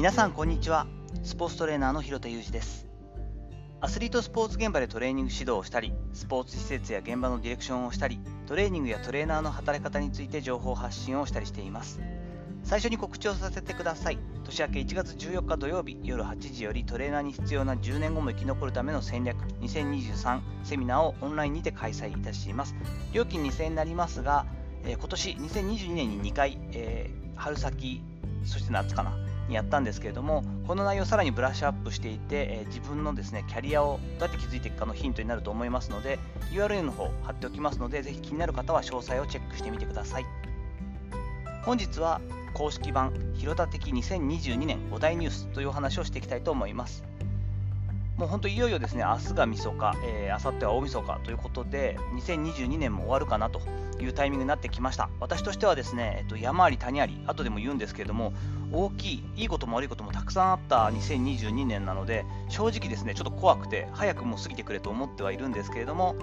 皆さんこんにちは。スポーツトレーナーの広田裕二です。アスリートスポーツ現場でトレーニング指導をしたりスポーツ施設や現場のディレクションをしたりトレーニングやトレーナーの働き方について情報発信をしたりしています。最初に告知をさせてください。年明け1月14日土曜日夜8時よりトレーナーに必要な10年後も生き残るための戦略2023セミナーをオンラインにて開催いたします。料金2000円になりますが、えー、今年2022年に2回、えー、春先そして夏かな。やったんですけれどもこの内容をさらにブラッシュアップしていて、え、自分のですねキャリアをどうやって築いていくかのヒントになると思いますので URL の方貼っておきますのでぜひ気になる方は詳細をチェックしてみてください。本日は公式版広田的2022年5大ニュースというお話をしていきたいと思います。もう本当いよいよですね明日がみそか、えー、明後日は大晦日ということで2022年も終わるかなというタイミングになってきました。私としてはですね、えっと、山あり谷あり後でも言うんですけれども大きいいいことも悪いこともたくさんあった2022年なので正直ですねちょっと怖くて早くもう過ぎてくれと思ってはいるんですけれども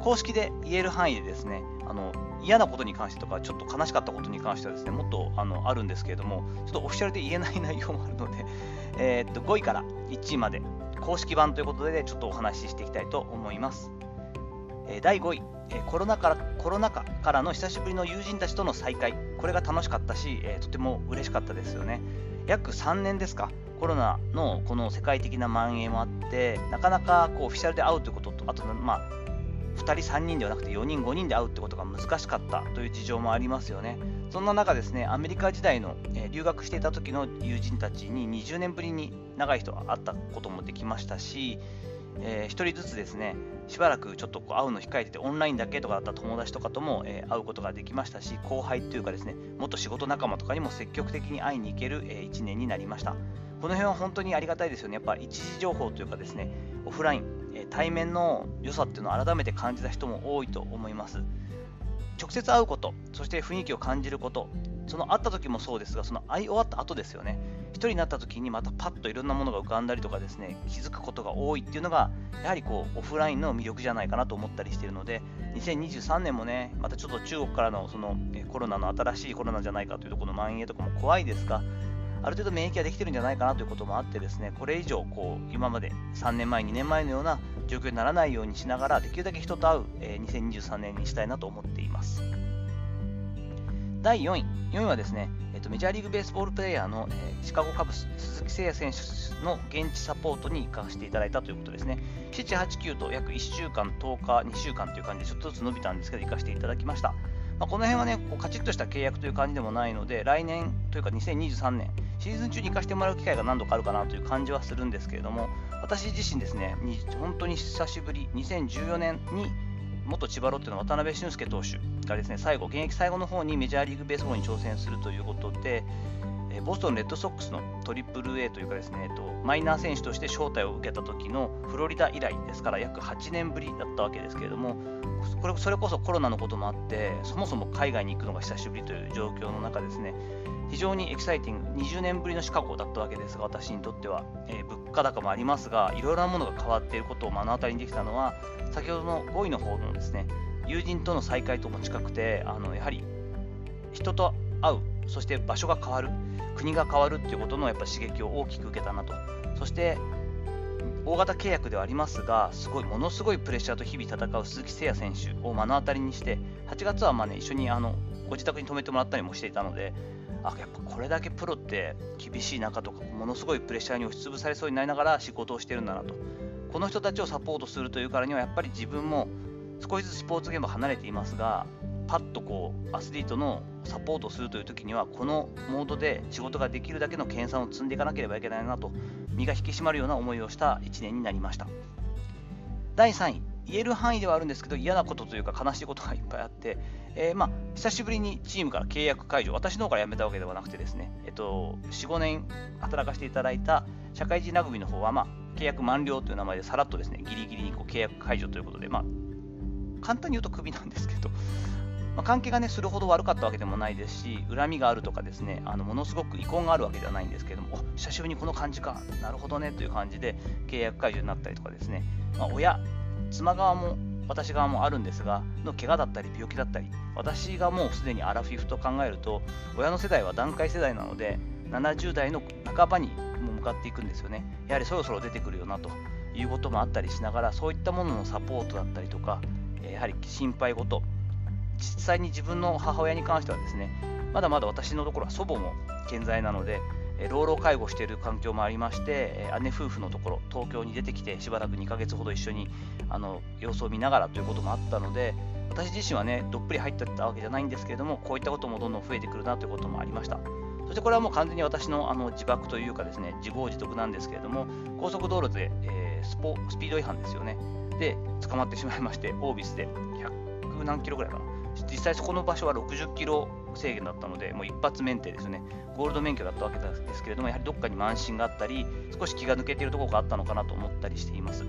公式で言える範囲でですねあの嫌なことに関してとかちょっと悲しかったことに関してはですねもっとあのあるんですけれどもちょっとオフィシャルで言えない内容もあるので、えー、っと5位から1位まで公式版ということでちょっとお話ししていきたいと思います。第5位、コロナからコロナ禍からの久しぶりの友人たちとの再会、これが楽しかったし、とても嬉しかったですよね。約3年ですか、コロナのこの世界的な蔓延もあって、なかなかこうオフィシャルで会うということと、あと、まあ、2人、3人ではなくて4人、5人で会うってことが難しかったという事情もありますよね。そんな中ですね、アメリカ時代の、え留学していた時の友人たちに20年ぶりに長い人は会ったこともできましたし、えー、1人ずつですね、しばらくちょっとこう会うの控えてて、オンラインだけとかだった友達とかとも、えー、会うことができましたし、後輩というかですね、元仕事仲間とかにも積極的に会いに行ける、えー、1年になりました。この辺は本当にありがたいですよね。やっぱ一時情報というかですね、オフライン、え対面の良さっていうのを改めて感じた人も多いと思います。直接会うこと、そして雰囲気を感じること、その会った時もそうですが、その会い終わった後ですよね。1人になった時にまたパッといろんなものが浮かんだりとかですね、気づくことが多いっていうのが、やはりこうオフラインの魅力じゃないかなと思ったりしているので、2023年もね、またちょっと中国からのそのコロナの新しいコロナじゃないかというところの蔓延とかも怖いですが、ある程度免疫ができてるんじゃないかなということもあってですね、これ以上こう今まで3年前、2年前のような状況にならないようにしながら、できるだけ人と会う、え2023年にしたいなと思っています。第4位、4位はですね、えっと、メジャーリーグベースボールプレーヤーの、えー、シカゴカブス、鈴木誠也選手の現地サポートに行かせていただいたということですね。7、8、9と約1週間、10日、2週間という感じでちょっとずつ伸びたんですけど、行かせていただきました。まあ、この辺はね、こうカチッとした契約という感じでもないので、来年というか2023年、シーズン中に行かせてもらう機会が何度かあるかなという感じはするんですけれども、私自身ですね、本当に久しぶり、2014年に元千葉ロッテの渡辺俊介投手がですね最後、現役最後の方にメジャーリーグベースボールに挑戦するということで、えボストンレッドソックスのトリプル A というかですね、えっとマイナー選手として招待を受けた時のフロリダ以来ですから約8年ぶりだったわけですけれども、これそれこそコロナのこともあって、そもそも海外に行くのが久しぶりという状況の中ですね、非常にエキサイティング、20年ぶりのシカゴだったわけですが、私にとっては、えー、物価高もありますが、いろいろなものが変わっていることを目の当たりにできたのは、先ほどの5位の方のですね、友人との再会とも近くて、あのやはり人と会う、そして場所が変わる、国が変わるっていうことのやっぱ刺激を大きく受けたなと。そして大型契約ではありますが、すごいものすごいプレッシャーと日々戦う鈴木誠也選手を目の当たりにして、8月はまあ、ね、一緒にあのご自宅に泊めてもらったりもしていたので、あやっぱこれだけプロって厳しい中とかものすごいプレッシャーに押しつぶされそうになりながら仕事をしてるんだなとこの人たちをサポートするというからにはやっぱり自分も少しずつスポーツ現場離れていますがパッとこうアスリートのサポートをするという時にはこのモードで仕事ができるだけの研鑽を積んでいかなければいけないなと身が引き締まるような思いをした1年になりました。第3位言える範囲ではあるんですけど嫌なことというか悲しいことがいっぱいあって、えー、まあ、久しぶりにチームから契約解除、私の方から辞めたわけではなくてですね、えっと、4、5年働かせていただいた社会人ラグビーの方は、まあ、契約満了という名前でさらっとですね、ギリギリにこう契約解除ということで、まあ、簡単に言うとクビなんですけど、まあ、関係がね、するほど悪かったわけでもないですし、恨みがあるとかですね、あのものすごく遺恨があるわけではないんですけども、久しぶりにこの感じか、なるほどねという感じで契約解除になったりとかですね、まあ、親、妻側も私側もあるんですが、の怪我だったり病気だったり、私がもうすでにアラフィフと考えると、親の世代は団塊世代なので、70代の半ばにも向かっていくんですよね。やはりそろそろ出てくるよなということもあったりしながら、そういったもののサポートだったりとか、やはり心配事、実際に自分の母親に関してはですね、まだまだ私のところは祖母も健在なので、老老介護している環境もありまして、姉夫婦のところ、東京に出てきてしばらく2ヶ月ほど一緒にあの様子を見ながらということもあったので、私自身はね、どっぷり入ってたわけじゃないんですけれども、こういったこともどんどん増えてくるなということもありました。そしてこれはもう完全に私のあの自爆というかですね、自業自得なんですけれども、高速道路で、えー、スポスピード違反ですよね。で、捕まってしまいまして、オービスで100何キロぐらいかな。実際そこの場所は60キロ制限だったので、もう一発免停ですね、ゴールド免許だったわけですけれども、やはりどっかに慢心があったり、少し気が抜けているところがあったのかなと思ったりしています。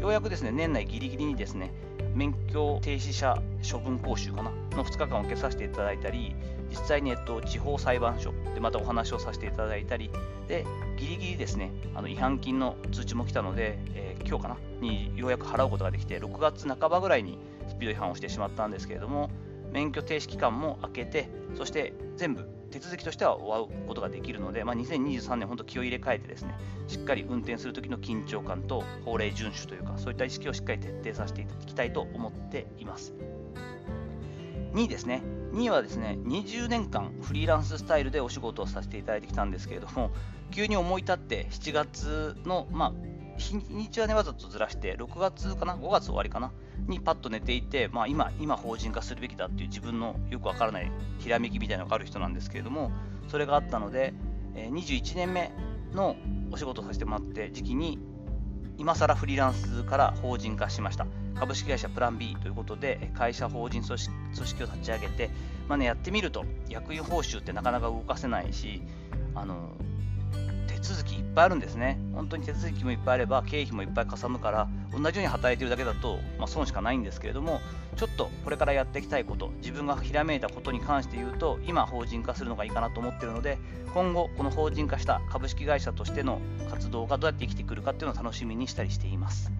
ようやくですね、年内ギリギリにですね、免許停止者処分講習かなの2日間を受けさせていただいたり、実際に、えっと、地方裁判所でまたお話をさせていただいたり、でギリギリですね、あの違反金の通知も来たので、えー、今日かなにようやく払うことができて、6月半ばぐらいにスピード違反をしてしまったんですけれども、免許停止期間も明けて、そして全部手続きとしては終わることができるので、まあ、2023年、本当気を入れ替えてですね、しっかり運転するときの緊張感と法令遵守というか、そういった意識をしっかり徹底させていただきたいと思っています。2位ですね。2位はですね、20年間フリーランススタイルでお仕事をさせていただいてきたんですけれども、急に思い立って7月の、まあ、日にちはね、わざとずらして、6月かな、5月終わりかな、にパッと寝ていて、まあ、今、今法人化するべきだっていう自分のよくわからないひらめきみたいなのがある人なんですけれども、それがあったので、え21年目のお仕事をさせてもらって時期に、今更フリーランスから法人化しました。株式会社プラン B ということで、会社法人組織組織を立ち上げて、まあね、やってみると、役員報酬ってなかなか動かせないし、あの続きいっぱいあるんですね。本当に手続きもいっぱいあれば、経費もいっぱいかさむから、同じように働いてるだけだと、まあ、損しかないんですけれども、ちょっとこれからやっていきたいこと、自分がひらめいたことに関して言うと、今、法人化するのがいいかなと思っているので、今後、この法人化した株式会社としての活動がどうやって生きてくるかっていうのを楽しみにしたりしています。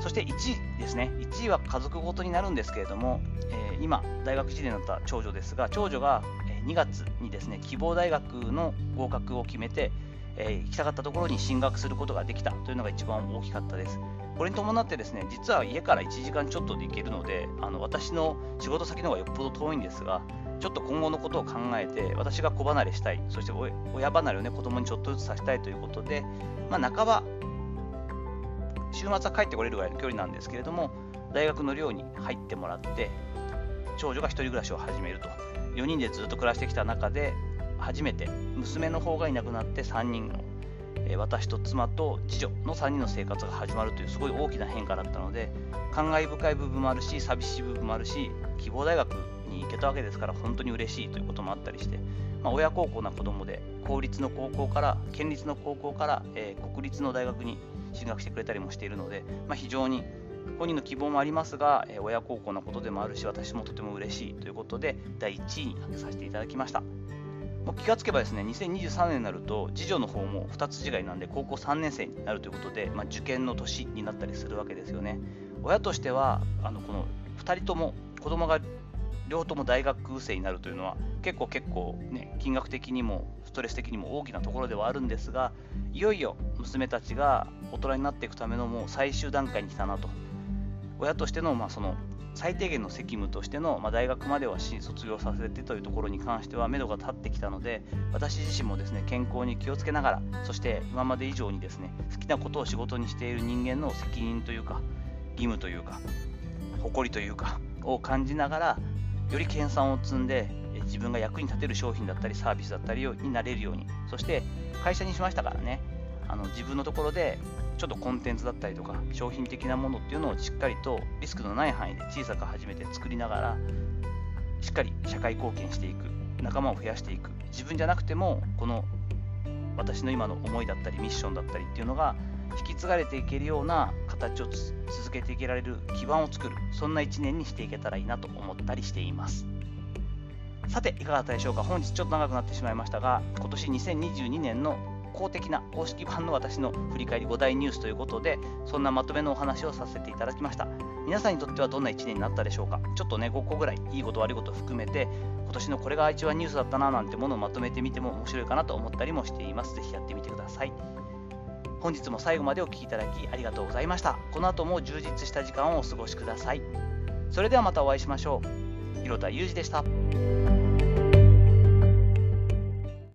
そして1位ですね、1位は家族ごとになるんですけれども、えー、今、大学1年だった長女ですが、長女が2月にですね希望大学の合格を決めて、えー、行きたかったところに進学することができたというのが一番大きかったです。これに伴ってですね実は家から1時間ちょっとで行けるのであの私の仕事先の方がよっぽど遠いんですがちょっと今後のことを考えて私が子離れしたいそして親離れをね子供にちょっとずつさせたいということで、まあ、半ば週末は帰ってこれるぐらいの距離なんですけれども大学の寮に入ってもらって長女が1人暮らしを始めると4人でずっと暮らしてきた中で初めて娘の方がいなくなって3人の、え私と妻と次女の3人の生活が始まるというすごい大きな変化だったので感慨深い部分もあるし寂しい部分もあるし希望大学に行けたわけですから本当に嬉しいということもあったりして、まあ、親孝行な子供で公立の高校から県立の高校から、えー、国立の大学に進学してくれたりもしているので、まあ、非常に本人の希望もありますが、え親孝行なことでもあるし、私もとても嬉しいということで、第1位に挙げさせていただきました。もう気がつけばですね、2023年になると、次女の方も2つ違いなんで、高校3年生になるということで、まあ、受験の年になったりするわけですよね。親としては、あのこの2人とも、子供が両方とも大学生になるというのは、結構結構ね、金額的にもストレス的にも大きなところではあるんですが、いよいよ娘たちが大人になっていくためのもう最終段階に来たなと親としての,、まあその最低限の責務としての、まあ、大学までは卒業させてというところに関しては目処が立ってきたので私自身もですね健康に気をつけながらそして今まで以上にですね好きなことを仕事にしている人間の責任というか義務というか誇りというかを感じながらより研鑽を積んで自分が役に立てる商品だったりサービスだったりになれるようにそして会社にしましたからねあの自分のところでちょっとコンテンツだったりとか商品的なものっていうのをしっかりとリスクのない範囲で小さく始めて作りながらしっかり社会貢献していく仲間を増やしていく。自分じゃなくてもこの私の今の思いだったりミッションだったりっていうのが引き継がれていけるような形を続けていけられる基盤を作る。そんな1年にしていけたらいいなと思ったりしています。さていかがだったでしょうか？本日ちょっと長くなってしまいましたが今年2022年の公的な公式版の私の振り返り5大ニュースということで、そんなまとめのお話をさせていただきました。皆さんにとってはどんな1年になったでしょうか？ちょっとね、5個ぐらいいいこと悪いこと含めて、今年のこれが一番ニュースだったななんてものをまとめてみても面白いかなと思ったりもしています。ぜひやってみてください。本日も最後までお聴きいただきありがとうございました。この後も充実した時間をお過ごしください。それではまたお会いしましょう。広田裕二でした。